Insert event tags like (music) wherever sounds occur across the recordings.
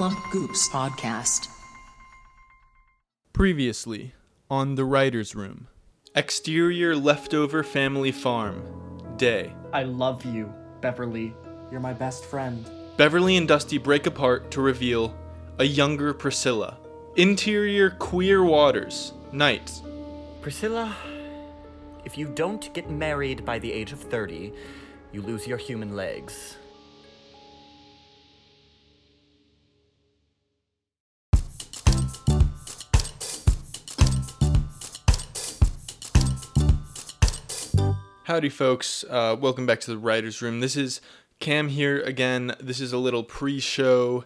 Plump Goose podcast. Previously on The Writer's Room. Exterior leftover family farm. Day. I love you, Beverly. You're my best friend. Beverly and Dusty break apart to reveal a younger Priscilla. Interior queer waters. Night. Priscilla, if you don't get married by the age of 30, you lose your human legs. Howdy, folks. Uh, welcome back to the Writer's Room. This is Cam here again. This is a little pre show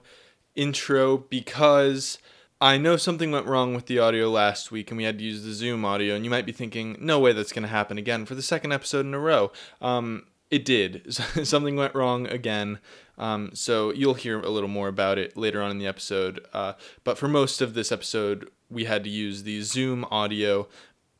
intro because I know something went wrong with the audio last week and we had to use the Zoom audio. And you might be thinking, no way that's going to happen again for the second episode in a row. Um, it did. (laughs) something went wrong again. Um, so you'll hear a little more about it later on in the episode. Uh, but for most of this episode, we had to use the Zoom audio.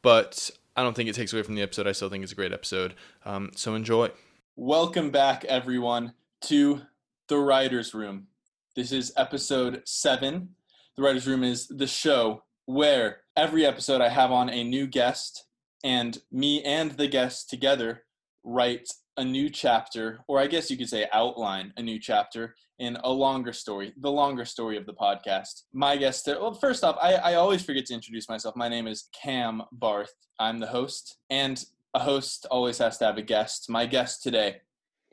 But I don't think it takes away from the episode. I still think it's a great episode. Um, so enjoy. Welcome back, everyone, to the Writer's Room. This is episode seven. The Writer's Room is the show where every episode I have on a new guest, and me and the guest together write a new chapter, or I guess you could say outline a new chapter in a longer story, the longer story of the podcast. My guest, today, well, first off, I, I always forget to introduce myself. My name is Cam Barth. I'm the host, and a host always has to have a guest. My guest today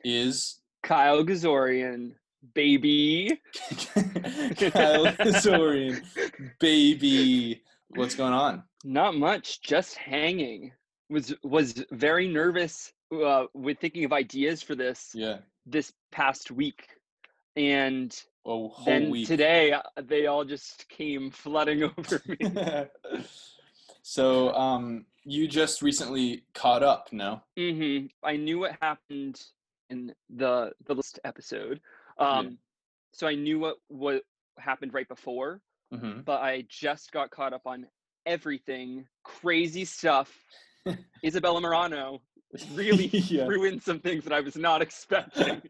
is Kyle Gazoorian, baby. (laughs) Kyle Gazoorian, baby. What's going on? Not much, just hanging. Was was very nervous uh, with thinking of ideas for this Yeah. this past week, and whole then week. today uh, they all just came flooding (laughs) over me. (laughs) so, um, you just recently caught up, no? Mm-hmm. I knew what happened in the the last episode, um, so I knew what what happened right before. Mm-hmm. but I just got caught up on everything. Crazy stuff. (laughs) Isabella Marano (laughs) really Yeah. ruined some things that I was not expecting.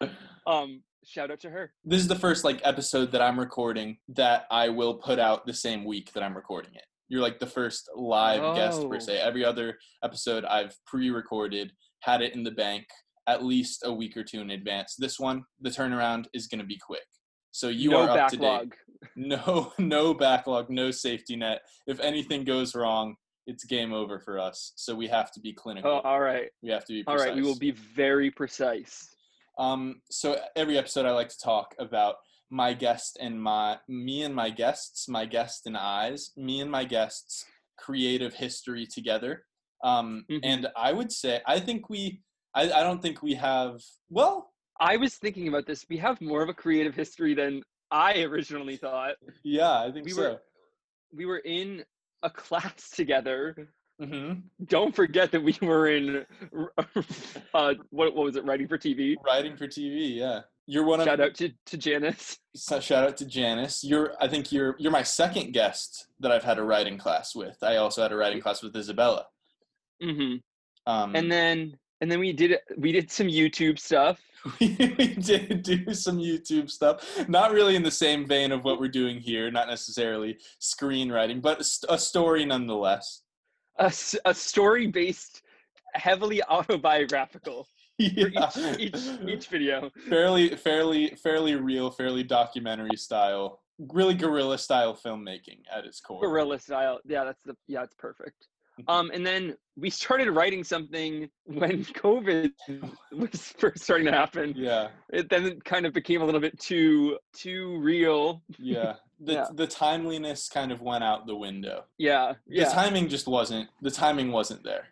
(laughs) um, shout out to her. This is the first like episode that I'm recording that I will put out the same week that I'm recording it. You're like the first live guest per Oh. se. Every other episode I've pre-recorded, had it in the bank at least a week or two in advance. This one, the turnaround is going to be quick. So you no are up to date. (laughs) No, no backlog, no safety net. If anything goes wrong, it's game over for us. So we have to be clinical. Oh, all right, we have to be all precise. right. We will be very precise. Um, so every episode I like to talk about my guest and my me and my guests, my guest and I's, me and my guests' creative history together. Um, Mhm. and I would say I think we I, I don't think we have well, I was thinking about this. We have more of a creative history than I originally thought. yeah, I think We so. were we were in a class together. hmm Don't forget that we were in uh, what what was it? Writing for TV. Writing for TV, yeah. You're one of Shout out to, to Janice. so shout out to Janice. You're I think you're you're my second guest that I've had a writing class with. I also had a writing class with Isabella. hmm Um, And then and then we did we did some YouTube stuff. (laughs) we did do some YouTube stuff. Not really in the same vein of what we're doing here, not necessarily screenwriting, but a a story nonetheless. A, a story based, heavily autobiographical (laughs) for Yeah. each, each each video. fairly, fairly, fairly real, fairly documentary style, really guerrilla style filmmaking at its core. Guerrilla style. Yeah, that's the yeah, it's perfect. Um, and then we started writing something when (laughs) COVID was first starting to happen. Yeah, It then kind of became a little bit too too real. yeah. The Yeah. the timeliness kind of went out the window. Yeah, The yeah. timing just wasn't. The timing wasn't there.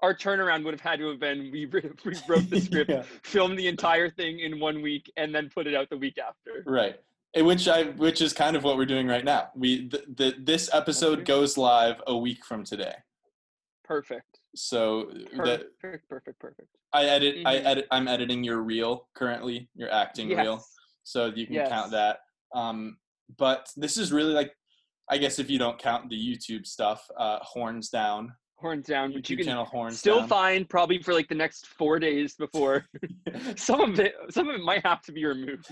Our turnaround would have had to have been we, we wrote the (laughs) script, Yeah. filmed the entire thing in one week, and then put it out the week after. Right. Which I which is kind of what we're doing right now. We the, the this episode goes live a week from today. Perfect. So that Perfect. Perfect. Perfect. I edit I Mhm. edit I'm editing your reel currently, your acting reel. Yes. So you can Yes. count that. Um but this is really like I guess if you don't count the YouTube stuff, uh horns down. Horns down, which you YouTube can channel horns still down. find probably for like the next four days before (laughs) some of it. Some of it might have to be removed.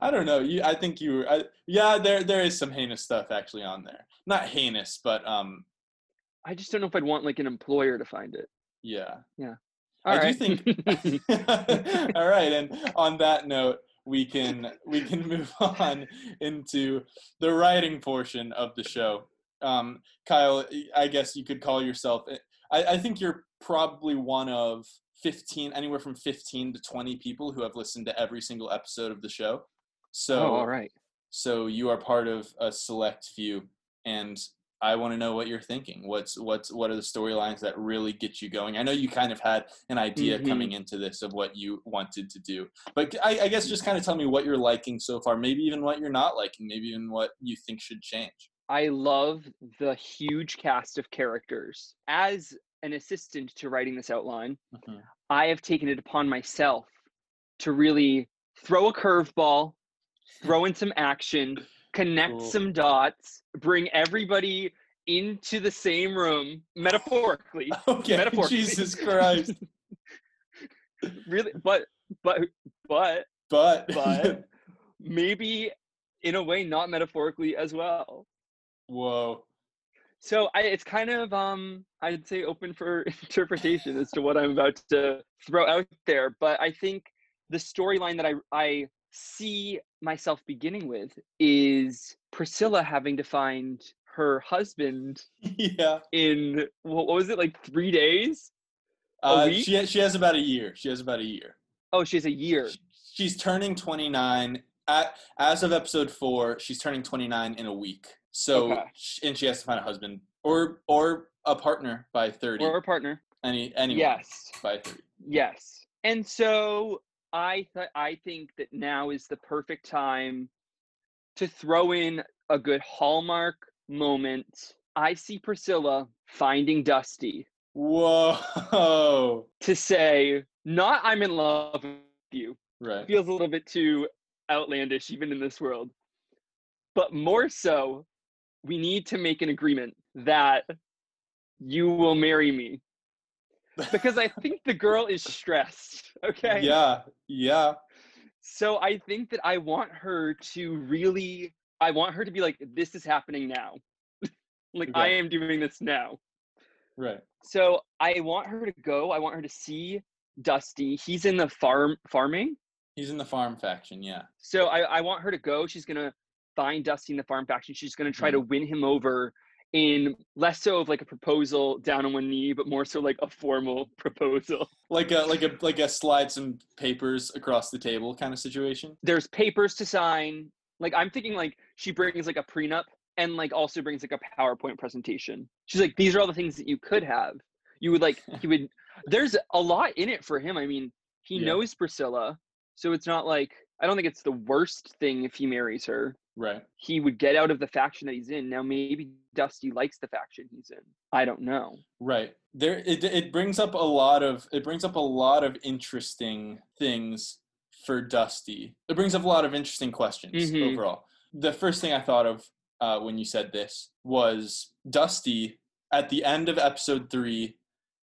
I don't know. You, I think you. I, yeah, there there is some heinous stuff actually on there. Not heinous, but um, I just don't know if I'd want like an employer to find it. yeah. All I right. do think. (laughs) (laughs) All right, and on that note, we can we can move (laughs) on into the writing portion of the show. Um, Kyle, I guess you could call yourself. I, I think you're probably one of fifteen, anywhere from fifteen to twenty people who have listened to every single episode of the show. So, oh, all right. so you are part of a select few, and I want to know what you're thinking. What's what's what are the storylines that really get you going? I know you kind of had an idea Mhm. coming into this of what you wanted to do, but I, I guess just kind of tell me what you're liking so far. Maybe even what you're not liking. Maybe even what you think should change. I love the huge cast of characters. As an assistant to writing this outline, Mhm. I have taken it upon myself to really throw a curveball, throw in some action, connect Cool. some dots, bring everybody into the same room, metaphorically. (laughs) Okay, Metaphorically. Jesus Christ. (laughs) really, but but but But but (laughs) maybe in a way not metaphorically as well. whoa, So I, it's kind of um I'd say open for (laughs) interpretation as to what I'm about to throw out there. But I think the storyline that I I see myself beginning with is Priscilla having to find her husband (laughs) yeah. in what was it like three days? Uh, she she has about a year. She has about a year. Oh, she has a year. She's turning 29 at as of episode 4, she's turning 29 in a week. So Okay. and she has to find a husband or or a partner by 30. Or a partner. any anyone Yes. by 30. Yes. And so I th- I think that now is the perfect time to throw in a good hallmark moment. I see Priscilla finding Dusty Whoa. (laughs) to say, not I'm in love with you. Right. Feels a little bit too outlandish even in this world. But more so, we need to make an agreement that you will marry me. Because I think the girl is stressed. (laughs) Okay. Yeah. Yeah. So I think that I want her to really I want her to be like this is happening now. (laughs) like I am doing this now. Right. So I want her to go. I want her to see Dusty. He's in the farm farming. He's in the farm faction, yeah. So I, I want her to go. She's gonna find Dusty in the farm faction. She's gonna try to mm-hmm. win him over in less so of like a proposal down on one knee, but more so like a formal (laughs) proposal. Like a like a like a slide some papers across the table kind of situation. there's papers to sign. Like I'm thinking like she brings like a prenup and like also brings like a PowerPoint presentation. She's like, these are all the things that you could have. You would like he would (laughs) there's a lot in it for him. I mean, he Yeah. knows Priscilla. So it's not like I don't think it's the worst thing if he marries her. Right. He would get out of the faction that he's in. Now maybe Dusty likes the faction he's in. I don't know. Right. There it it brings up a lot of it brings up a lot of interesting things for Dusty. It brings up a lot of interesting questions Mhm. overall. The first thing I thought of uh, when you said this was Dusty at the end of episode three,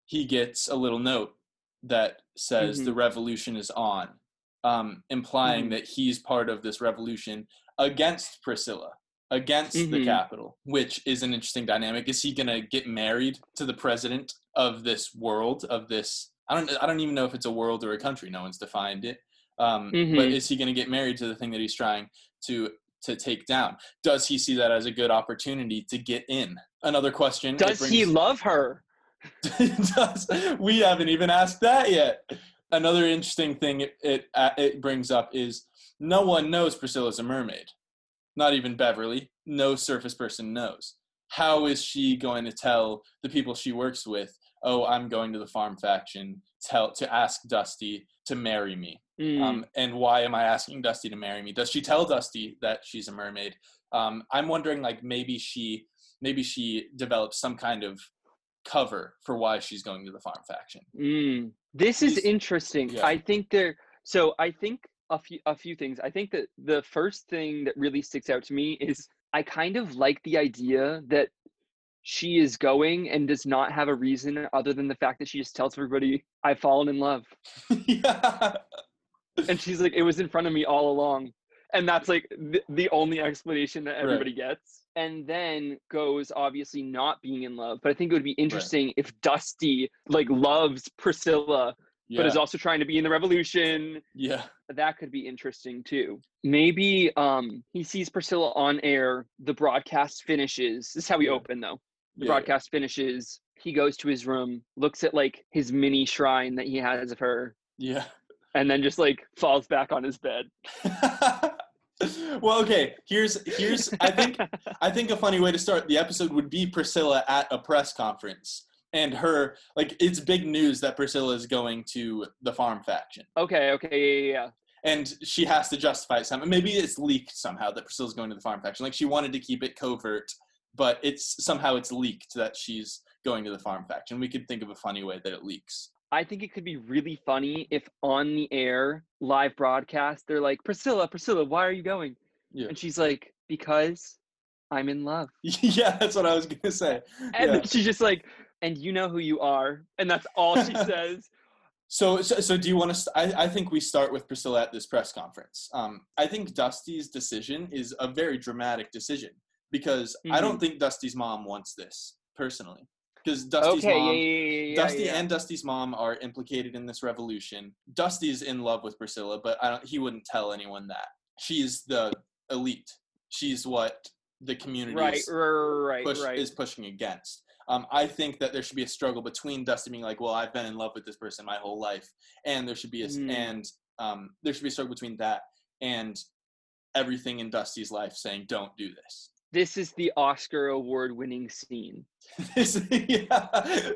he gets a little note that says Mhm. the revolution is on, um, implying Mhm. that he's part of this revolution against Priscilla, against the Mhm. capital, which is an interesting dynamic. Is he gonna get married to the president of this world, of this? I don't. I don't even know if it's a world or a country. No one's defined it. Um, But Mhm. is he going to get married to the thing that he's trying to to take down? Does he see that as a good opportunity to get in? Another question. Does he love her? (laughs) does we haven't even asked that yet another interesting thing it, it it brings up is no one knows priscilla's a mermaid not even beverly no surface person knows how is she going to tell the people she works with oh i'm going to the farm faction tell to ask dusty to marry me Mm, um, and why am I asking Dusty to marry me? Does she tell Dusty that she's a mermaid? Um, I'm wondering, like maybe she, maybe she develops some kind of cover for why she's going to the farm faction. Mm, this is interesting. yeah. I think there. So I think a few a few things. I think that the first thing that really sticks out to me is I kind of like the idea that she is going and does not have a reason other than the fact that she just tells everybody I've fallen in love. (laughs) yeah, and she's like, "It was in front of me all along," and that's like the, the only explanation that everybody gets. And then goes obviously not being in love, but I think it would be interesting if Dusty like loves Priscilla, yeah. but is also trying to be in the revolution. yeah. That could be interesting too. Maybe um he sees Priscilla on air. The broadcast finishes. This is how we Yeah. open though. The Yeah. broadcast finishes. He goes to his room, looks at like his mini shrine that he has of her, Yeah. and then just like falls back on his bed. (laughs) well, okay. Here's here's I think (laughs) I think a funny way to start the episode would be Priscilla at a press conference and her like it's big news that Priscilla is going to the farm faction Okay, okay, yeah, yeah, yeah. and she has to justify it somehow. Maybe it's leaked somehow that Priscilla's going to the farm faction. Like she wanted to keep it covert, but it's somehow it's leaked that she's going to the farm faction. We could think of a funny way that it leaks. I think it could be really funny if on the air live broadcast they're like, Priscilla, Priscilla, why are you going? Yeah. And she's like, because I'm in love. (laughs) yeah, that's what I was gonna say. And Yeah. then she's just like, and you know who you are. And that's all she (laughs) says. So, so, so do you want to? St- I, I think we start with Priscilla at this press conference. Um, I think Dusty's decision is a very dramatic decision because I don't think Dusty's mom wants this personally. Because Dusty's okay, mom, yeah, yeah, yeah, Dusty and Dusty's mom are implicated in this revolution. Dusty's in love with Priscilla, but I don't, he wouldn't tell anyone that. She's the elite. She's what the community right, is right, push, right. is pushing against. Um, I think that there should be a struggle between Dusty being like, "Well, I've been in love with this person my whole life," and there should be a Mm. and um, there should be a struggle between that and everything in Dusty's life saying, "Don't do this." This is the Oscar award winning scene. (laughs) This- yeah.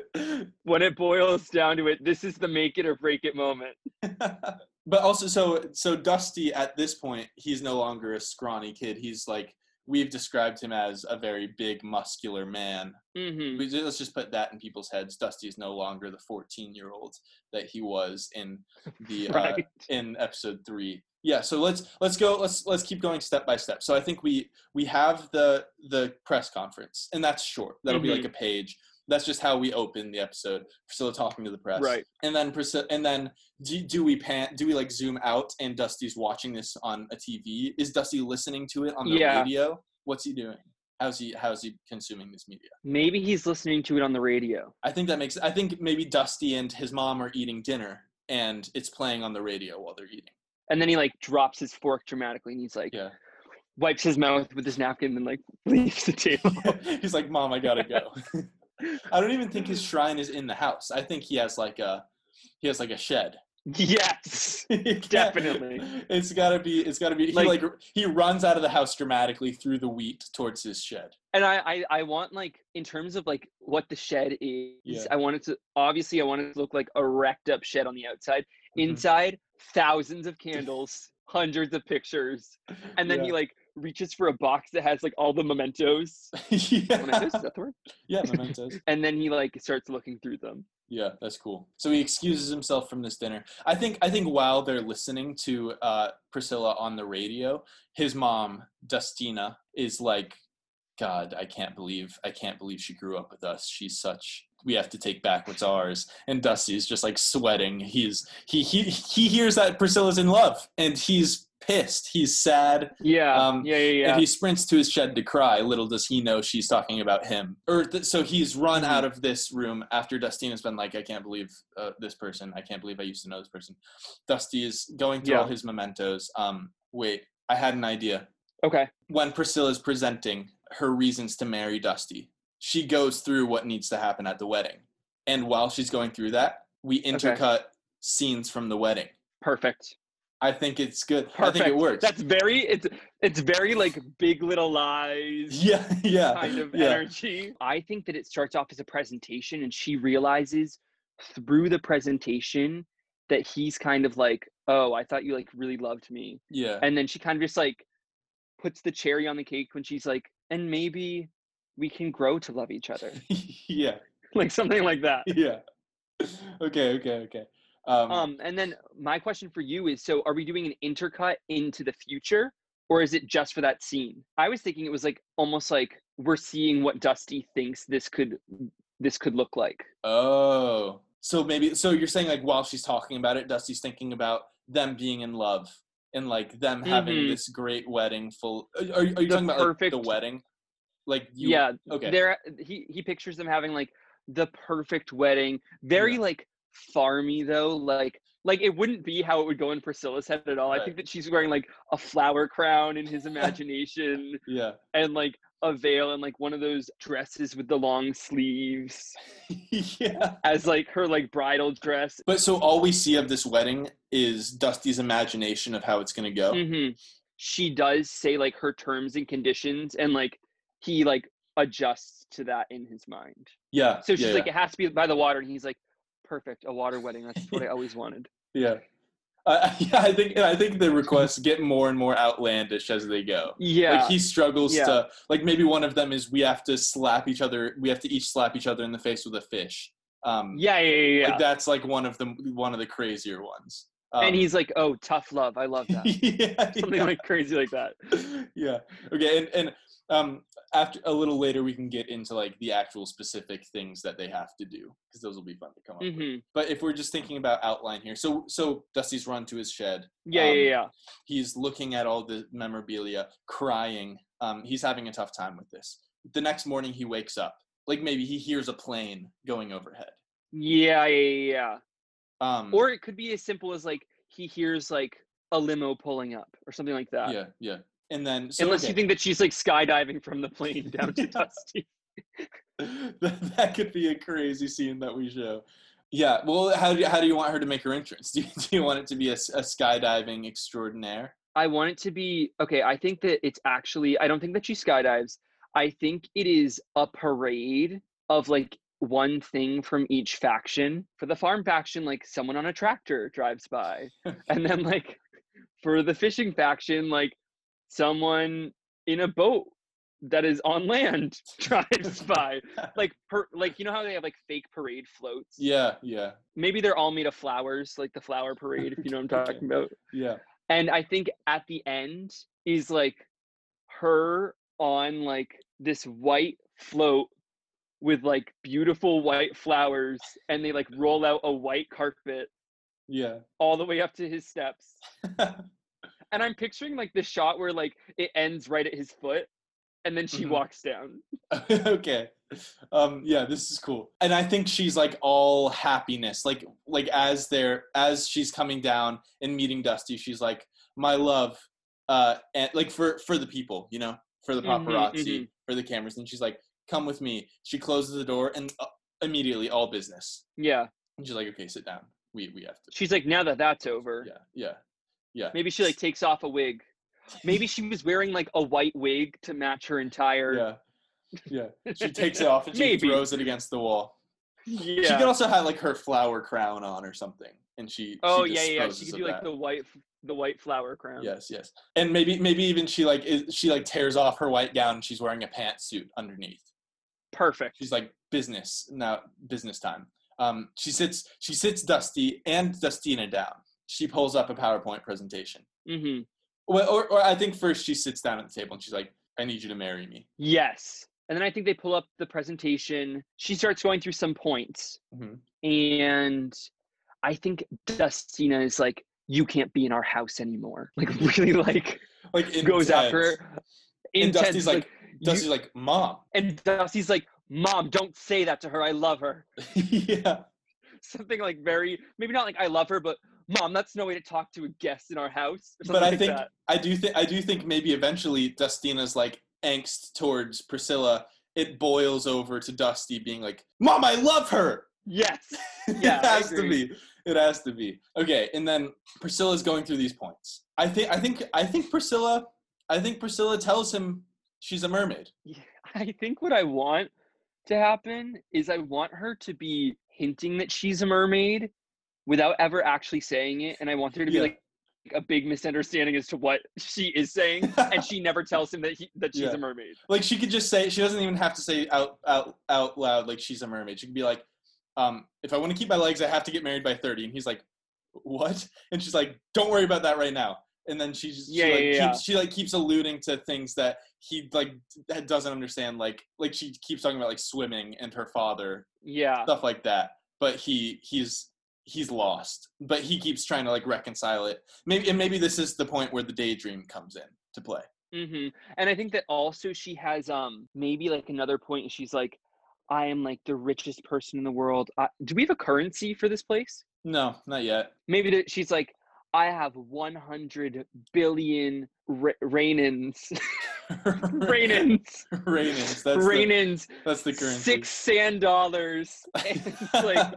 When it boils down to it, this is the make it or break it moment. (laughs) but also, so so Dusty at this point, he's no longer a scrawny kid. He's like we've described him as a very big, muscular man. hmm We- let's just put that in people's heads. Dusty is no longer the 14 year old that he was in (laughs) the uh, in episode three. Yeah, so let's let's go. Let's let's keep going step by step. So I think we we have the the press conference, and that's short. That'll be Mm-hmm. like a page. That's just how we open the episode. Priscilla talking to the press, Right. And then Priscilla, and then do, do we pan? Do we like zoom out and Dusty's watching this on a TV? Is Dusty listening to it on the Yeah. radio? What's he doing? How's he how's he consuming this media? Maybe he's listening to it on the radio. I think that makes. I think maybe Dusty and his mom are eating dinner, and it's playing on the radio while they're eating. And then he like drops his fork dramatically and he's like, Yeah. wipes his mouth with his napkin and like (laughs) leaves the table. (laughs) He's like, "Mom, I gotta go." (laughs) I don't even think his shrine is in the house. I think he has like a he has like a shed. yes. (laughs) Definitely. It's gotta be. It's gotta be. He Like- like he runs out of the house dramatically through the wheat towards his shed. And I, I, I want like in terms of like what the shed is, Yeah. I want it to obviously I want it to look like a wrecked up shed on the outside. Mhm. Inside, thousands of candles, hundreds of pictures. And then he like reaches for a box that has like all the mementos. (laughs) yeah. Mementos, is that the word? yeah, (laughs) mementos. And then he like starts looking through them. Yeah, that's cool. So he excuses himself from this dinner. I think I think while they're listening to uh, Priscilla on the radio, his mom Dustina is like, "God, I can't believe I can't believe she grew up with us. She's such. We have to take back what's ours." And Dusty's just like sweating. He's he he he hears that Priscilla's in love, and he's pissed. He's sad. Yeah. Um, yeah, yeah, yeah. And he sprints to his shed to cry. Little does he know she's talking about him. Or th- so he's run Mhm. out of this room after Dustina's been like, "I can't believe uh, this person. I can't believe I used to know this person." Dusty is going through all his mementos. Um, wait, I had an idea. okay. When Priscilla's presenting her reasons to marry Dusty, she goes through what needs to happen at the wedding, and while she's going through that, we intercut scenes from the wedding. Perfect. I think it's good. Perfect. I think it works. That's very it's it's very like big little lies. (laughs) yeah, yeah, kind of yeah. energy. I think that it starts off as a presentation and she realizes through the presentation that he's kind of like, "Oh, I thought you like really loved me." yeah. And then she kind of just like puts the cherry on the cake when she's like, "And maybe we can grow to love each other." (laughs) yeah, (laughs) like something like that. yeah. Okay, okay, okay. Um, Um and then my question for you is so are we doing an intercut into the future or is it just for that scene? I was thinking it was like almost like we're seeing what Dusty thinks this could this could look like. oh, so maybe so you're saying like while she's talking about it, Dusty's thinking about them being in love and like them having Mhm. this great wedding full. Are, are you The talking about like, the wedding? Like you, yeah, Okay. There, he he pictures them having like the perfect wedding. Very Yeah. like farmy though. Like like it wouldn't be how it would go in Priscilla's head at all. I think that she's wearing like a flower crown in his (laughs) imagination yeah. and like a veil and like one of those dresses with the long sleeves (laughs) yeah. as like her like bridal dress. But so all we see of this wedding is Dusty's imagination of how it's gonna go. hmm She does say like her terms and conditions and like he like adjusts to that in his mind. Yeah. So she's yeah, like, yeah. it has to be by the water, and he's like, perfect, a water wedding. That's what I always wanted. (laughs) Yeah. Uh, (laughs) yeah, I think I think the requests get more and more outlandish as they go. Yeah, Like he struggles Yeah. to like maybe one of them is we have to slap each other. We have to each slap each other in the face with a fish. Um, yeah, yeah, yeah. yeah. like that's like one of the one of the crazier ones. Um, and he's like, oh, tough love. I love that. (laughs) yeah, Something yeah. like crazy like that. yeah. Okay. And and um after a little later we can get into like the actual specific things that they have to do because those will be fun to come up with. hmm But if we're just thinking about outline here, so so Dusty's run to his shed. Yeah, Um, yeah, yeah. He's looking at all the memorabilia, crying. Um, he's having a tough time with this. The next morning he wakes up, like maybe he hears a plane going overhead. Yeah, yeah, yeah. Um, Or it could be as simple as like he hears like a limo pulling up or something like that. yeah, yeah. And then so, Unless okay. you think that she's like skydiving from the plane down to (laughs) Dusty. (laughs) that, that could be a crazy scene that we show. Yeah. Well, how do you, how do you want her to make her entrance? (laughs) Do you, do you want it to be a, a skydiving extraordinaire? I want it to be okay. I think that it's actually, I don't think that she skydives. I think it is a parade of like one thing from each faction. For the farm faction, like someone on a tractor drives by. and then, like, for the fishing faction, like someone in a boat that is on land (laughs) drives by. Like, per, like you know how they have like fake parade floats? Yeah, yeah, Maybe they're all made of flowers, like the flower parade, if you know what I'm (laughs) talking about. yeah. And I think at the end is like her on like this white float with like beautiful white flowers and they like roll out a white carpet Yeah. all the way up to his steps. (laughs) And I'm picturing like the shot where like it ends right at his foot and then she Mhm. walks down. (laughs) okay. Um yeah, this is cool. And I think she's like all happiness. Like like as they're as she's coming down and meeting Dusty, she's like, "My love." Uh and like for for the people, you know, for the Mhm, paparazzi, mhm. for the cameras and she's like, "Come with me." She closes the door and uh, immediately all business. Yeah. And she's like, "Okay, sit down. We we have to." She's like, now that that's over, Yeah. Yeah. Yeah. maybe she like takes off a wig. Maybe she was wearing like a white wig to match her entire. Yeah. Yeah. She takes it (laughs) off and she Maybe. throws it against the wall. Yeah. She could also have like her flower crown on or something, and she. oh she yeah, yeah. She could do like that. the white, the white flower crown. Yes, yes, and maybe maybe even she like is, she like tears off her white gown and she's wearing a pantsuit underneath. Perfect. She's like business now, business time. Um, she sits she sits Dusty and Dustina down. She pulls up a PowerPoint presentation. hmm Well, or, or I think first she sits down at the table and she's like, "I need you to marry me." Yes. And then I think they pull up the presentation. She starts going through some points. Mhm. And I think Dustina is like, you can't be in our house anymore. Like (laughs) really like Like goes after intense. her. And Intense, Dusty's like, you- Dusty's like, "Mom." and Dusty's like, Mom, don't say that to her. I love her. (laughs) yeah. (laughs) Something like very maybe not like I love her, but Mom, that's no way to talk to a guest in our house. But I like think that. I do think I do think maybe eventually Dustina's like angst towards Priscilla. It boils over to Dusty being like, "Mom, I love her." Yes. (laughs) Yeah, it has to be. It has to be. Okay, and then Priscilla's going through these points. I think I think I think Priscilla I think Priscilla tells him she's a mermaid. Yeah, I think what I want to happen is I want her to be hinting that she's a mermaid without ever actually saying it. And I want there to be Yeah. like a big misunderstanding as to what she is saying. and she never tells him that he, that she's Yeah. a mermaid. Like she could just say she doesn't even have to say out out out loud like she's a mermaid. She could be like, um, if I want to keep my legs, I have to get married by 30. And he's like, What? And she's like, Don't worry about that right now. And then she just Yeah, she, like, yeah, yeah. keeps she like keeps alluding to things that he like doesn't understand. Like like she keeps talking about like swimming and her father, Yeah. stuff like that. But he he's he's lost, but he keeps trying to like reconcile it. Maybe and maybe this is the point where the daydream comes in to play. hmm And I think that also she has um maybe like another point. She's like, I am like the richest person in the world. Uh, do we have a currency for this place? No, not yet. Maybe that she's like, I have 100 billion ra- rainins, rainins, Rainins. That's the, rainins, that's the currency. six sand dollars, (laughs) it's like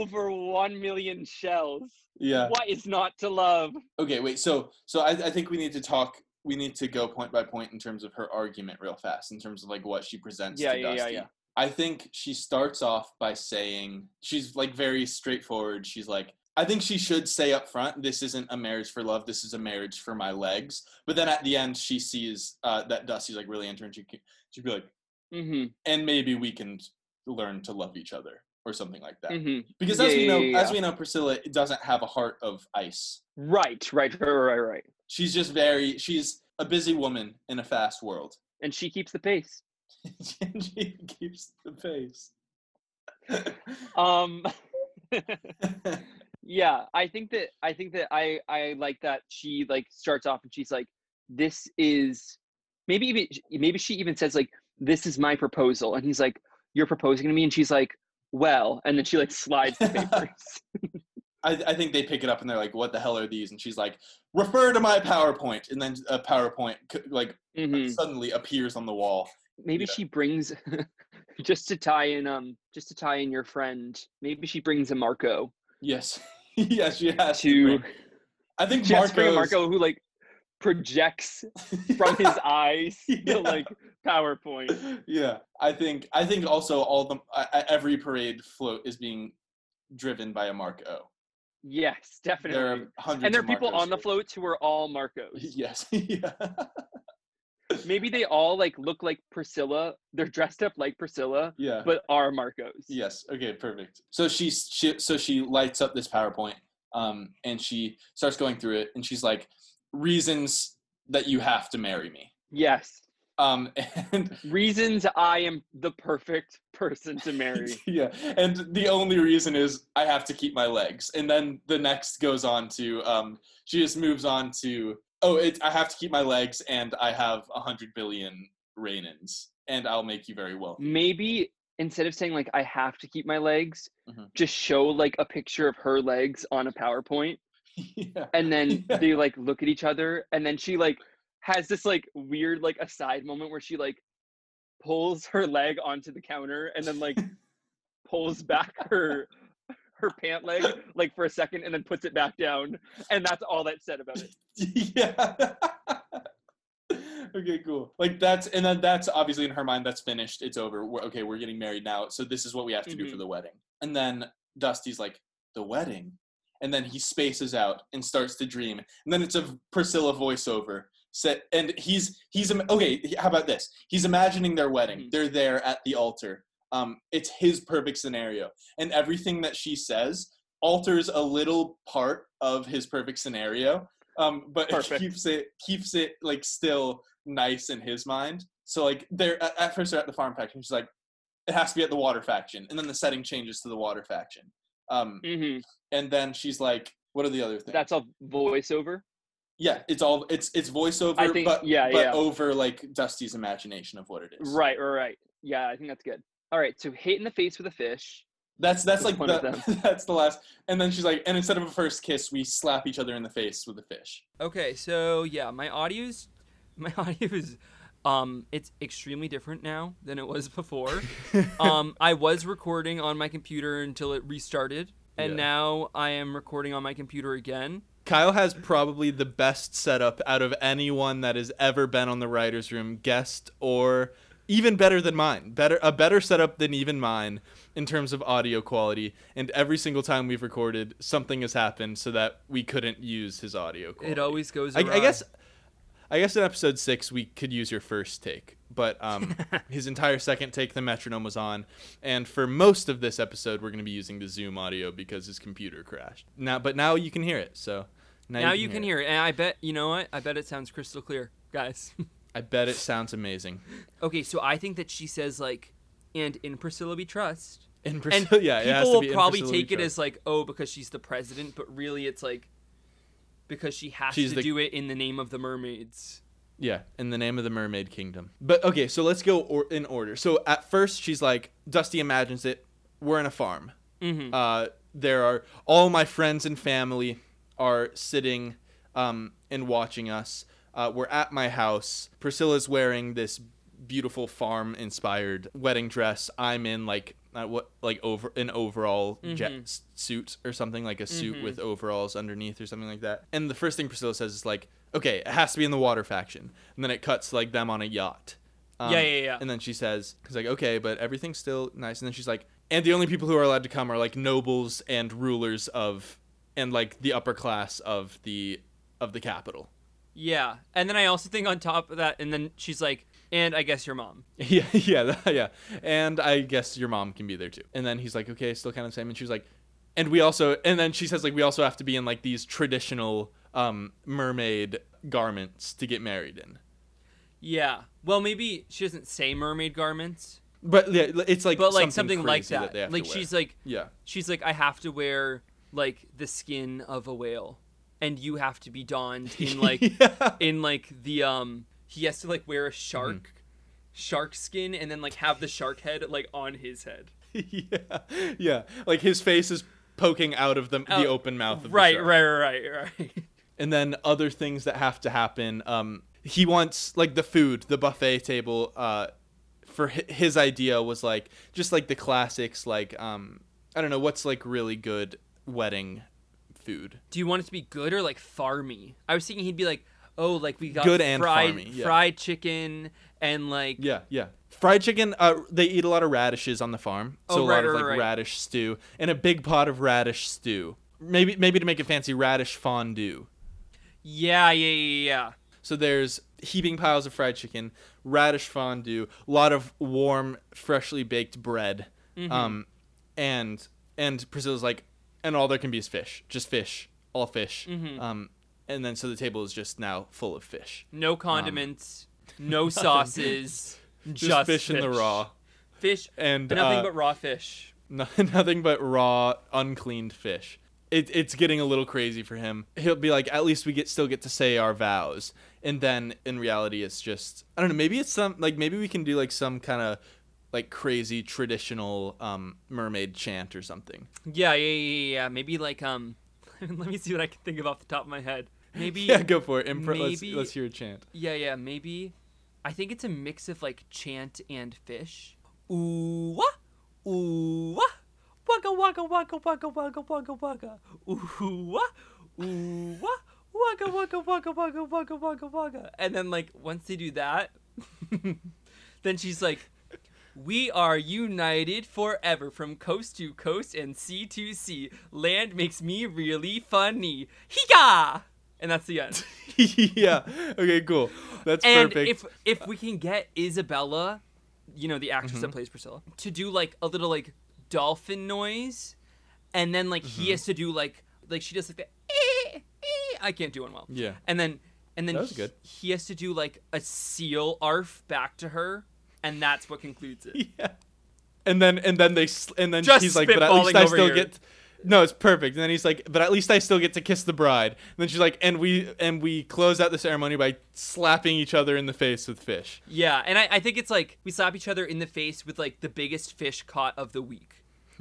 over one million shells. Yeah. What is not to love? Okay, wait. So so I, I think we need to talk. We need to go point by point in terms of her argument real fast, in terms of like what she presents Yeah, to yeah, yeah, Dusty. yeah. I think she starts off by saying she's like very straightforward. She's like, I think she should say up front, this isn't a marriage for love. This is a marriage for my legs. But then at the end, she sees uh, that Dusty's like really into her, and she she'd be like, hmm and maybe we can learn to love each other or something like that. hmm Because Yeah, as we know, yeah, as we know, Priscilla doesn't have a heart of ice. Right, right, right, right, right. She's just very. She's a busy woman in a fast world. And she keeps the pace. and (laughs) she keeps the pace. Um. (laughs) (laughs) yeah i think that i think that i i like that she like starts off and she's like this is maybe even maybe she even says like this is my proposal and he's like you're proposing to me and she's like well and then she like slides the (laughs) papers I, I think they pick it up and they're like, "What the hell are these?" And she's like, "Refer to my PowerPoint." And then a PowerPoint like Mhm. suddenly appears on the wall. maybe Yeah. she brings (laughs) just to tie in um just to tie in your friend maybe she brings a marco Yes, (laughs) yes, she has to. to I think she has to bring a Marco's- marco who like projects (laughs) from his eyes Yeah. to like powerpoint yeah, I think I think also all the uh, every parade float is being driven by a Marco. Yes, definitely. There are hundreds. And there are people Marcos on the floats who are all Marcos. (laughs) Yes, yeah. Maybe they all like look like Priscilla. They're dressed up like Priscilla, yeah. but are Marcos. Yes. Okay. Perfect. So she's she so she lights up this PowerPoint, um, and she starts going through it, and she's like, reasons that you have to marry me. Yes. Um, (laughs) and Reasons I am the perfect person to marry. (laughs) yeah, and the only reason is I have to keep my legs, and then the next goes on to um, she just moves on to oh, it I have to keep my legs, and I have a hundred billion rainins, and I'll make you very wealthy. Maybe instead of saying like I have to keep my legs, Mhm. just show like a picture of her legs on a PowerPoint, (laughs) yeah. and then Yeah. (laughs) they like look at each other, and then she like has this like weird like aside moment where she like pulls her leg onto the counter and then like (laughs) pulls back her her pant leg like for a second and then puts it back down and that's all that's said about it (laughs) yeah. okay, cool. Like that's and then that's obviously in her mind that's finished. It's over. We're, okay, we're getting married now. So this is what we have to do for Mhm. the wedding. And then Dusty's like, the wedding. And then he spaces out and starts to dream. And then it's a Priscilla voiceover. Set and he's he's okay. How about this? He's imagining their wedding. Mhm. They're there at the altar. Um, it's his perfect scenario, and everything that she says alters a little part of his perfect scenario um but Perfect. keeps it keeps it like still nice in his mind. So like they're at, at first they're at the farm faction she's like it has to be at the water faction. And then the setting changes to the water faction. Um hmm and then she's like what are the other things? That's all voiceover? Yeah it's all it's it's voiceover think- but yeah, but yeah. over like dusty's imagination of what it is. Right right right. Yeah i think that's good all right so hit in the face with a fish that's that's That's like one of the, (laughs) that's the last and then she's like and instead of a first kiss we slap each other in the face with a fish Okay, so yeah, my audio's (laughs) my audio is um it's extremely different now than it was before. (laughs) um I was recording on my computer until it restarted and Yeah. now I am recording on my computer again. Kyle has probably the best setup out of anyone that has ever been on the writers room, guest or even better than mine. Better a better setup than even mine in terms of audio quality. And every single time we've recorded, something has happened so that we couldn't use his audio quality. It always goes I, I guess I guess in episode six we could use your first take, but um, (laughs) his entire second take the metronome was on, and for most of this episode we're going to be using the Zoom audio because his computer crashed. Now, but now you can hear it, so now you can hear it. And I bet you know what? I bet it sounds crystal clear, guys. (laughs) I bet it sounds amazing. okay, so I think that she says like and in Priscilla we trust. In and Priscilla, yeah, it has people will probably take it as like, oh, because she's the president, but really it's like because she has She's to the- do it in the name of the mermaids. Yeah, in the name of the Mermaid Kingdom. But okay, so let's go or- in order. So at first, she's like, Dusty imagines it. We're in a farm. Mm-hmm. Uh, there are all my friends and family are sitting um, and watching us. Uh, we're at my house. Priscilla's wearing this beautiful farm-inspired wedding dress. I'm in like uh, what like over an overall jet Mm-hmm. s- suit or something like a suit with overalls underneath or something like that. And the first thing Priscilla says is like, "Okay, it has to be in the water faction." And then it cuts like them on a yacht. Um, Yeah, yeah, yeah. And then she says, "Cause like okay, but everything's still nice." And then she's like, "And the only people who are allowed to come are like nobles and rulers of, and like the upper class of the of the capital." Yeah, and then I also think on top of that, and then she's like, and I guess your mom. (laughs) Yeah, yeah, that- yeah. And I guess your mom can be there too. And then he's like, okay, still kind of the same. And she's like, and we also, and then she says like, we also have to be in like these traditional um mermaid garments to get married in. Yeah. Well, maybe she doesn't say mermaid garments, But yeah, it's like, but like something, like that. have like she's like, yeah, she's like, I have to wear like the skin of a whale, and you have to be donned (laughs) in like Yeah. in like the um. He has to like wear a shark, Mm-hmm. shark skin, and then like have the shark head like on his head. (laughs) yeah, yeah. Like his face is poking out of the, the Oh, open mouth of Right, the shark. right, right, right, right. (laughs) and then other things that have to happen um he wants like the food the buffet table uh for his idea was like just like the classics like um i don't know what's like really good wedding food Do you want it to be good or like farmy? I was thinking he'd be like, oh, like we got Good and fried farmy, yeah. fried chicken and like yeah yeah fried chicken uh they eat a lot of radishes on the farm so Oh, a right, lot of like right. radish stew and a big pot of radish stew maybe maybe to make it fancy radish fondue yeah, yeah, yeah, yeah. So there's heaping piles of fried chicken, radish fondue, a lot of warm, freshly baked bread, Mm-hmm. um, and and Priscilla's like, and all there can be is fish, just fish, all fish, Mm-hmm. um, and then so the table is just now full of fish, No condiments, no sauces, (laughs) just, just, fish, in the raw, Fish and nothing uh, but raw fish. No, (laughs) nothing but raw, uncleaned fish. It, it's getting a little crazy for him. He'll be like, at least we get still get to say our vows, and then in reality, it's just I don't know. Maybe it's some like maybe we can do like some kind of like crazy traditional um, mermaid chant or something. Yeah, yeah, yeah, yeah. Maybe like um, let me see what I can think of off the top of my head. Maybe Yeah, go for it. Impro- let's let's hear a chant. Yeah, yeah, maybe. I think it's a mix of like chant and fish. Ooh wah, ooh wah, waka waka waka waka waka waka waka. Ooh wah, ooh wah, waka waka waka waka waka waka waka. And then like once they do that, then she's like, "We are united forever from coast to coast and sea to sea. Land makes me really funny. Higa!" And that's the end. (laughs) yeah. Okay. Cool. That's and perfect. if if we can get Isabella, you know the actress Mm-hmm. that plays Priscilla, to do like a little like dolphin noise, and then like Mm-hmm. he has to do like like she does like the "Eh, eh," I can't do one well. Yeah. And then and then he, he has to do like a seal arf back to her, and that's what concludes it. (laughs) yeah. And then and then they and then Just he's like, but at least I still here. get. No, it's perfect. And then he's like, but at least I still get to kiss the bride. And then she's like, and we and we close out the ceremony by slapping each other in the face with fish. Yeah, and I, I think it's like we slap each other in the face with like the biggest fish caught of the week.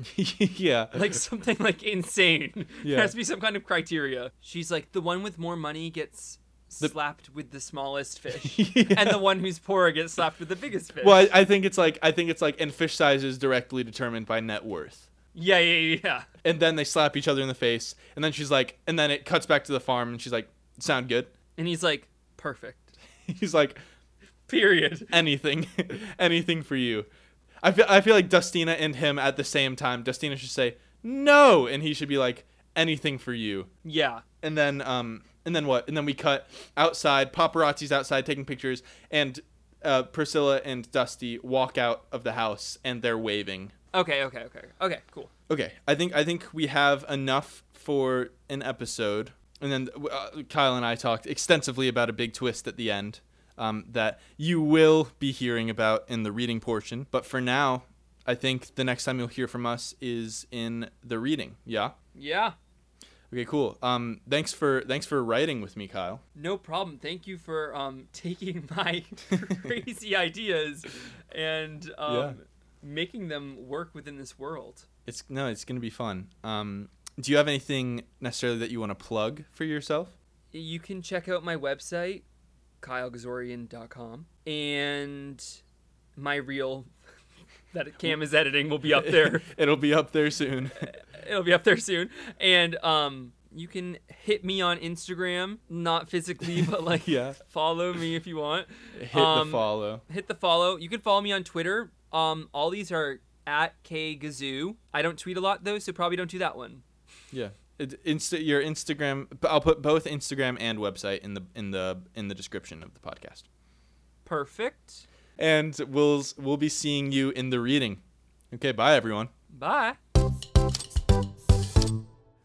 (laughs) yeah. like something like insane. Yeah. There has to be some kind of criteria. She's like the one with more money gets slapped with the smallest fish, (laughs) Yeah. and the one who's poorer gets slapped with the biggest fish. Well, I, I think it's like I think it's like and fish size is directly determined by net worth. Yeah, yeah, yeah, yeah. And then they slap each other in the face, and then she's like, and then it cuts back to the farm, and she's like, "Sound good?" And he's like, perfect. (laughs) He's like, Period. (laughs) anything, anything for you. I feel I feel like Dustina and him at the same time. Dustina should say no, and he should be like anything for you. Yeah. And then um and then what? And then we cut outside. Paparazzi's outside taking pictures, and uh, Priscilla and Dusty walk out of the house, and they're waving. Okay, okay, okay. Okay, cool. Okay, I think I think we have enough for an episode, and then uh, Kyle and I talked extensively about a big twist at the end um, that you will be hearing about in the reading portion. But for now, I think the next time you'll hear from us is in the reading. Yeah. Yeah. Okay, cool. Um, thanks for thanks for writing with me, Kyle. No problem. Thank you for um, (laughs) taking my (laughs) crazy ideas and um, Yeah. making them work within this world. It's no, it's gonna be fun. Um, do you have anything necessarily that you want to plug for yourself? You can check out my website, kylegazoorian.com, and my reel that Cam is editing will be up (laughs) there. It'll be up there soon. (laughs) It'll be up there soon. And um, you can hit me on Instagram, not physically, (laughs) but like Yeah. follow me if you want. Hit Um, the follow. hit the follow. You can follow me on Twitter. Um, all these are at kgazoo. I don't tweet a lot though, so probably don't do that one. Yeah. Insta, your Instagram. I'll put both Instagram and website in the in the in the description of the podcast. Perfect. And we'll we'll be seeing you in the reading. Okay, bye everyone. Bye.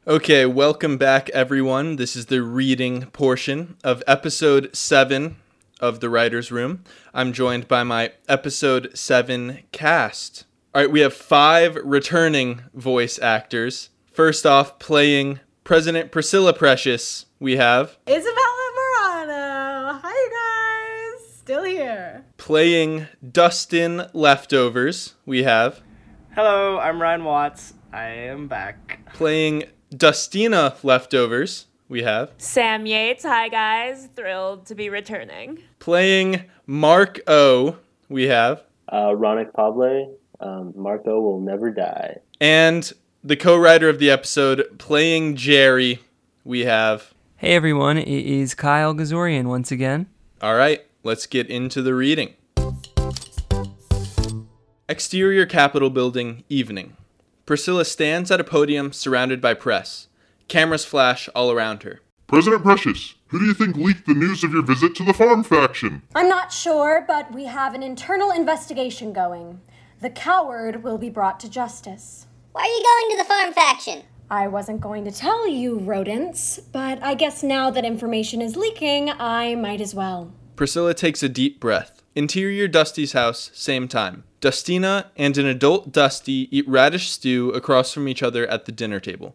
Okay, welcome back everyone. This is the reading portion of episode 7 of The Writer's Room. I'm joined by my episode 7 cast. All right, we have 5 returning voice actors. First off, playing President Priscilla Precious, we have Isabella Marano. Hi, guys. Still here. Playing Dustin Leftovers, we have Hello, I'm Ryan Watts. I am back. playing Dustina Leftovers, we have Sam Yates. Hi, guys. Thrilled to be returning. playing Mark O, we have Uh, Ronak Pabley, um, Marco will never die. And the co-writer of the episode, playing Jerry, we have. Hey everyone, it is Kyle Gazoorian once again. All right, let's get into the reading. Exterior Capitol Building, evening. Priscilla stands at a podium surrounded by press. Cameras flash all around her. President Precious, who do you think leaked the news of your visit to the farm faction? I'm not sure, but we have an internal investigation going. The coward will be brought to justice. Why are you going to the farm faction? I wasn't going to tell you, rodents, but I guess now that information is leaking, I might as well. Priscilla takes a deep breath. Interior Dusty's house, same time. Dustina and an adult Dusty eat radish stew across from each other at the dinner table.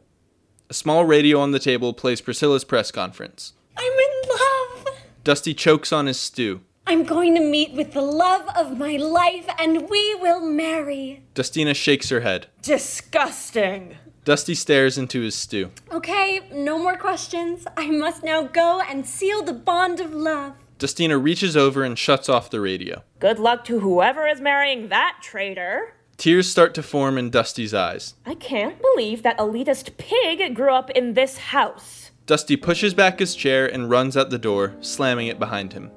A small radio on the table plays Priscilla's press conference. I'm in love! Dusty chokes on his stew. I'm going to meet with the love of my life and we will marry. Dustina shakes her head. Disgusting. Dusty stares into his stew. Okay, no more questions. I must now go and seal the bond of love. Dustina reaches over and shuts off the radio. Good luck to whoever is marrying that traitor. Tears start to form in Dusty's eyes. I can't believe that elitist pig grew up in this house. Dusty pushes back his chair and runs out the door, slamming it behind him.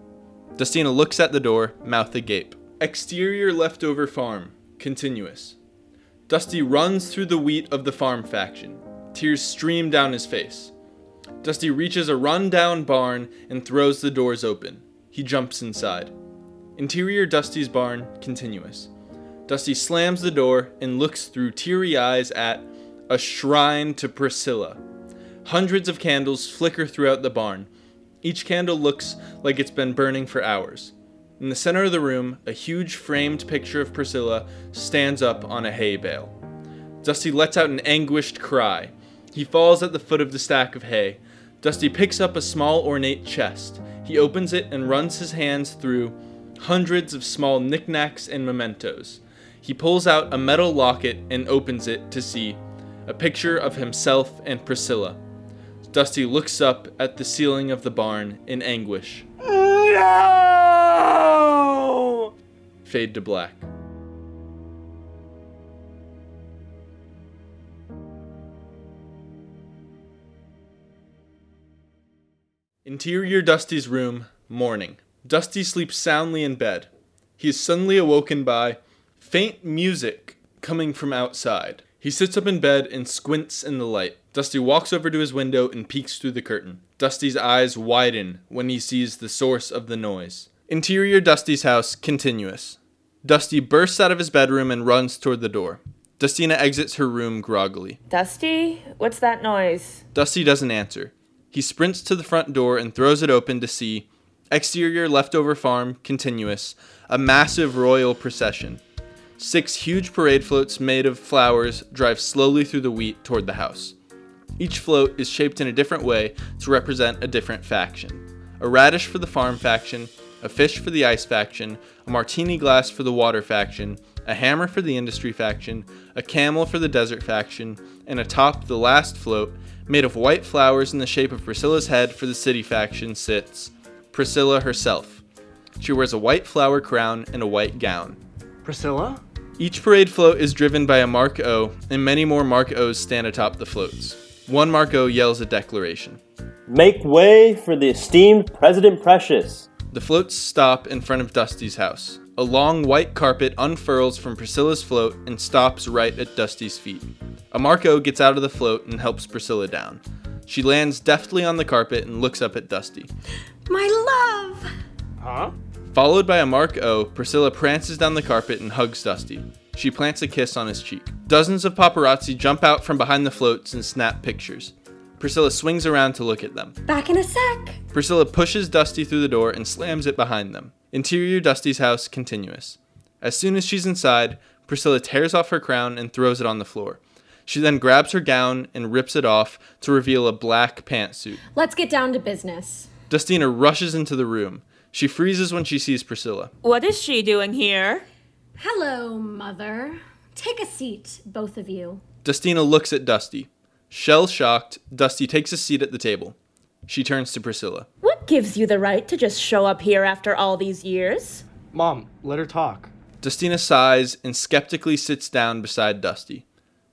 Dustina looks at the door, mouth agape. Exterior leftover farm, continuous. Dusty runs through the wheat of the farm faction. Tears stream down his face. Dusty reaches a run-down barn and throws the doors open. He jumps inside. Interior Dusty's barn, continuous. Dusty slams the door and looks through teary eyes at a shrine to Priscilla. Hundreds of candles flicker throughout the barn. Each candle looks like it's been burning for hours. In the center of the room, a huge framed picture of Priscilla stands up on a hay bale. Dusty lets out an anguished cry. He falls at the foot of the stack of hay. Dusty picks up a small ornate chest. He opens it and runs his hands through hundreds of small knickknacks and mementos. He pulls out a metal locket and opens it to see a picture of himself and Priscilla. Dusty looks up at the ceiling of the barn in anguish. No! Fade to black. Interior Dusty's room, morning. Dusty sleeps soundly in bed. He is suddenly awoken by faint music coming from outside. He sits up in bed and squints in the light. Dusty walks over to his window and peeks through the curtain. Dusty's eyes widen when he sees the source of the noise. Interior Dusty's house, continuous. Dusty bursts out of his bedroom and runs toward the door. Dustina exits her room groggily. Dusty, what's that noise? Dusty doesn't answer. He sprints to the front door and throws it open to see exterior leftover farm continuous, a massive royal procession. Six huge parade floats made of flowers drive slowly through the wheat toward the house. Each float is shaped in a different way to represent a different faction a radish for the farm faction, a fish for the ice faction, a martini glass for the water faction, a hammer for the industry faction, a camel for the desert faction, and atop the last float, made of white flowers in the shape of Priscilla's head for the city faction, sits Priscilla herself. She wears a white flower crown and a white gown. Priscilla? Each parade float is driven by a Mark O, and many more Mark O's stand atop the floats. One Mark O yells a declaration. Make way for the esteemed President Precious. The floats stop in front of Dusty's house. A long white carpet unfurls from Priscilla's float and stops right at Dusty's feet. A Mark gets out of the float and helps Priscilla down. She lands deftly on the carpet and looks up at Dusty. My love! Huh? Followed by a Mark O, Priscilla prances down the carpet and hugs Dusty. She plants a kiss on his cheek. Dozens of paparazzi jump out from behind the floats and snap pictures. Priscilla swings around to look at them. Back in a sec. Priscilla pushes Dusty through the door and slams it behind them. Interior Dusty's house continuous. As soon as she's inside, Priscilla tears off her crown and throws it on the floor. She then grabs her gown and rips it off to reveal a black pantsuit. Let's get down to business. Dustina rushes into the room. She freezes when she sees Priscilla. What is she doing here? Hello, Mother. Take a seat, both of you. Dustina looks at Dusty. Shell shocked, Dusty takes a seat at the table. She turns to Priscilla. What gives you the right to just show up here after all these years? Mom, let her talk. Dustina sighs and skeptically sits down beside Dusty.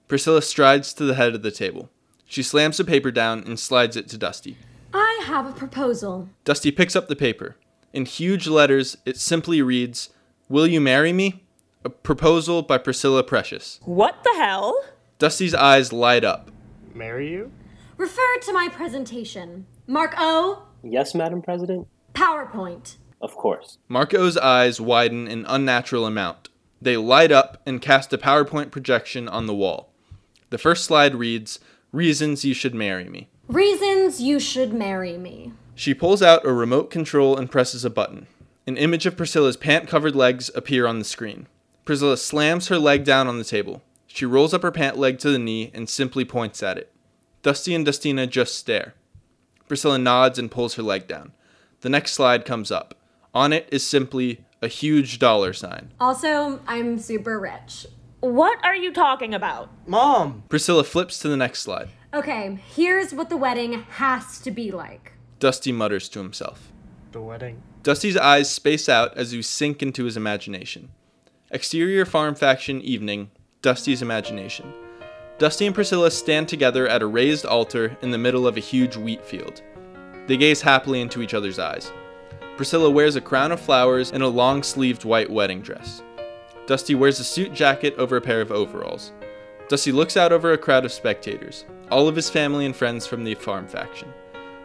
Priscilla strides to the head of the table. She slams the paper down and slides it to Dusty. I have a proposal. Dusty picks up the paper. In huge letters, it simply reads, Will you marry me? A proposal by Priscilla Precious. What the hell? Dusty's eyes light up. Marry you? Refer to my presentation. Mark O, Yes, Madam President? PowerPoint. Of course. Marco's eyes widen an unnatural amount. They light up and cast a PowerPoint projection on the wall. The first slide reads, Reasons you should marry me. Reasons you should marry me. She pulls out a remote control and presses a button. An image of Priscilla's pant covered legs appear on the screen. Priscilla slams her leg down on the table. She rolls up her pant leg to the knee and simply points at it. Dusty and Dustina just stare. Priscilla nods and pulls her leg down. The next slide comes up. On it is simply a huge dollar sign. Also, I'm super rich. What are you talking about? Mom! Priscilla flips to the next slide. Okay, here's what the wedding has to be like. Dusty mutters to himself. The wedding. Dusty's eyes space out as we sink into his imagination. Exterior farm faction evening, Dusty's imagination. Dusty and Priscilla stand together at a raised altar in the middle of a huge wheat field. They gaze happily into each other's eyes. Priscilla wears a crown of flowers and a long sleeved white wedding dress. Dusty wears a suit jacket over a pair of overalls. Dusty looks out over a crowd of spectators, all of his family and friends from the farm faction.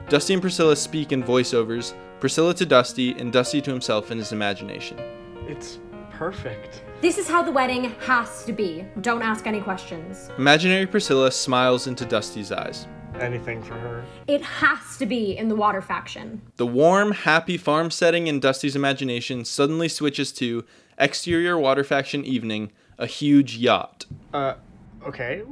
Dusty and Priscilla speak in voiceovers, Priscilla to Dusty and Dusty to himself in his imagination. It's perfect. This is how the wedding has to be. Don't ask any questions. Imaginary Priscilla smiles into Dusty's eyes. Anything for her. It has to be in the water faction. The warm, happy farm setting in Dusty's imagination suddenly switches to exterior water faction evening, a huge yacht. Uh, okay.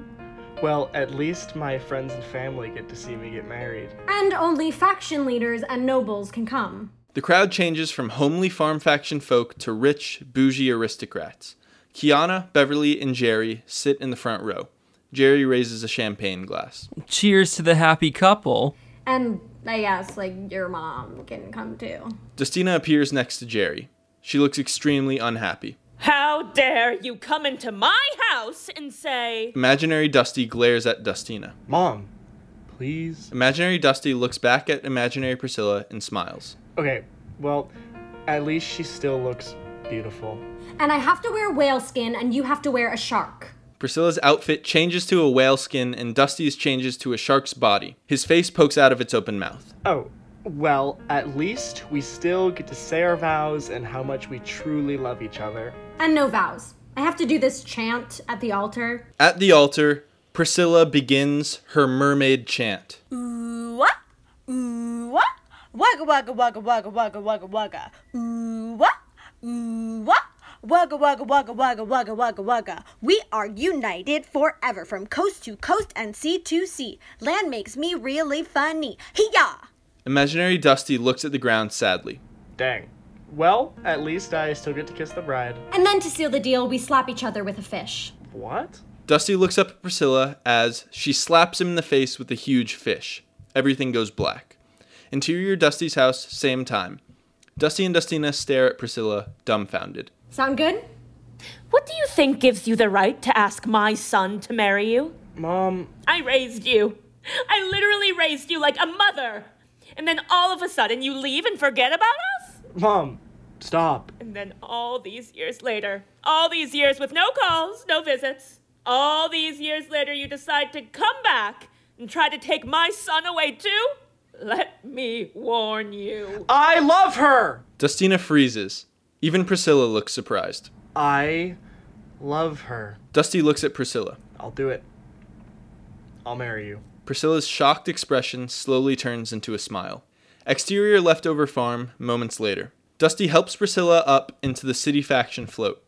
Well, at least my friends and family get to see me get married. And only faction leaders and nobles can come. The crowd changes from homely farm faction folk to rich, bougie aristocrats. Kiana, Beverly, and Jerry sit in the front row. Jerry raises a champagne glass. Cheers to the happy couple. And I guess, like, your mom can come too. Dustina appears next to Jerry. She looks extremely unhappy. How dare you come into my house and say. Imaginary Dusty glares at Dustina. Mom, please. Imaginary Dusty looks back at Imaginary Priscilla and smiles. Okay, well, at least she still looks beautiful. And I have to wear whale skin, and you have to wear a shark. Priscilla's outfit changes to a whale skin and Dusty's changes to a shark's body. His face pokes out of its open mouth. Oh, well, at least we still get to say our vows and how much we truly love each other. And no vows. I have to do this chant at the altar. At the altar, Priscilla begins her mermaid chant. Ooh, what? Ooh, what? Wagga wagga wagga wagga wagga wagga wagga. Ooh, what? Ooh, what? Wugga wugga wugga wugga wugga wugga wugga. We are united forever from coast to coast and sea to sea. Land makes me really funny. Hee-yah! Imaginary Dusty looks at the ground sadly. Dang. Well, at least I still get to kiss the bride. And then to seal the deal, we slap each other with a fish. What? Dusty looks up at Priscilla as she slaps him in the face with a huge fish. Everything goes black. Interior Dusty's house, same time. Dusty and Dustina stare at Priscilla, dumbfounded. Sound good? What do you think gives you the right to ask my son to marry you? Mom. I raised you. I literally raised you like a mother. And then all of a sudden you leave and forget about us? Mom, stop. And then all these years later, all these years with no calls, no visits, all these years later you decide to come back and try to take my son away too? Let me warn you. I love her! Dustina freezes. Even Priscilla looks surprised. I love her. Dusty looks at Priscilla. I'll do it. I'll marry you. Priscilla's shocked expression slowly turns into a smile. Exterior leftover farm, moments later. Dusty helps Priscilla up into the city faction float.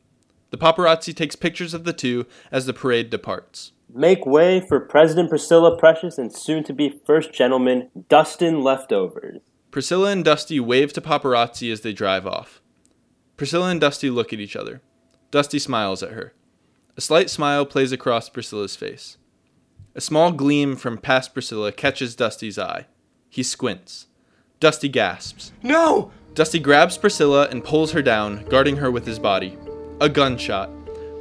The paparazzi takes pictures of the two as the parade departs. Make way for President Priscilla Precious and soon to be First Gentleman Dustin Leftovers. Priscilla and Dusty wave to paparazzi as they drive off. Priscilla and Dusty look at each other. Dusty smiles at her. A slight smile plays across Priscilla's face. A small gleam from past Priscilla catches Dusty's eye. He squints. Dusty gasps. No! Dusty grabs Priscilla and pulls her down, guarding her with his body. A gunshot.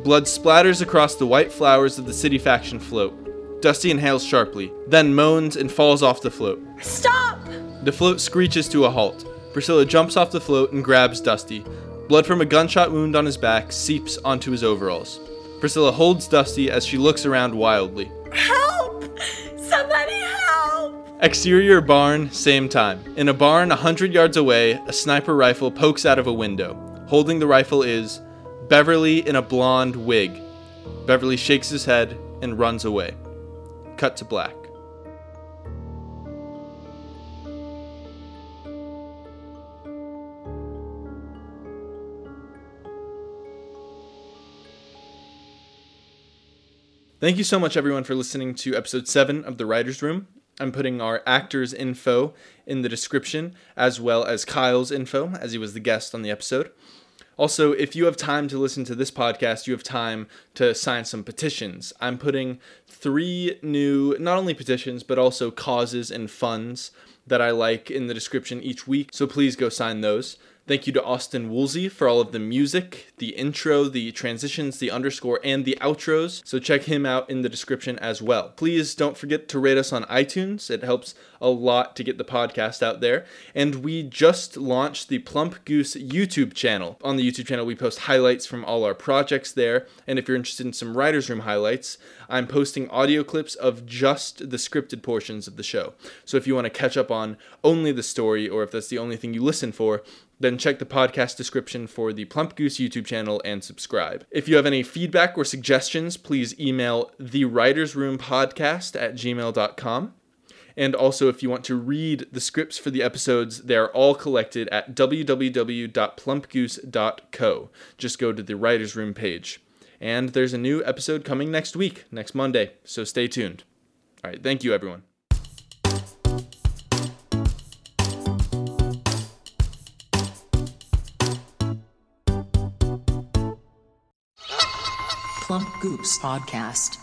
Blood splatters across the white flowers of the city faction float. Dusty inhales sharply, then moans and falls off the float. Stop! The float screeches to a halt. Priscilla jumps off the float and grabs Dusty. Blood from a gunshot wound on his back seeps onto his overalls. Priscilla holds Dusty as she looks around wildly. Help! Somebody help! Exterior barn, same time. In a barn a hundred yards away, a sniper rifle pokes out of a window. Holding the rifle is Beverly in a blonde wig. Beverly shakes his head and runs away. Cut to black. Thank you so much, everyone, for listening to episode 7 of The Writer's Room. I'm putting our actor's info in the description, as well as Kyle's info, as he was the guest on the episode. Also, if you have time to listen to this podcast, you have time to sign some petitions. I'm putting three new, not only petitions, but also causes and funds that I like in the description each week. So please go sign those. Thank you to Austin Woolsey for all of the music, the intro, the transitions, the underscore, and the outros. So check him out in the description as well. Please don't forget to rate us on iTunes. It helps a lot to get the podcast out there. And we just launched the Plump Goose YouTube channel. On the YouTube channel, we post highlights from all our projects there. And if you're interested in some writer's room highlights, I'm posting audio clips of just the scripted portions of the show. So if you want to catch up on only the story, or if that's the only thing you listen for, then check the podcast description for the Plump Goose YouTube channel and subscribe. If you have any feedback or suggestions, please email the writers room podcast at gmail.com. And also, if you want to read the scripts for the episodes, they're all collected at www.plumpgoose.co. Just go to the writers room page. And there's a new episode coming next week, next Monday, so stay tuned. All right, thank you, everyone. Podcast.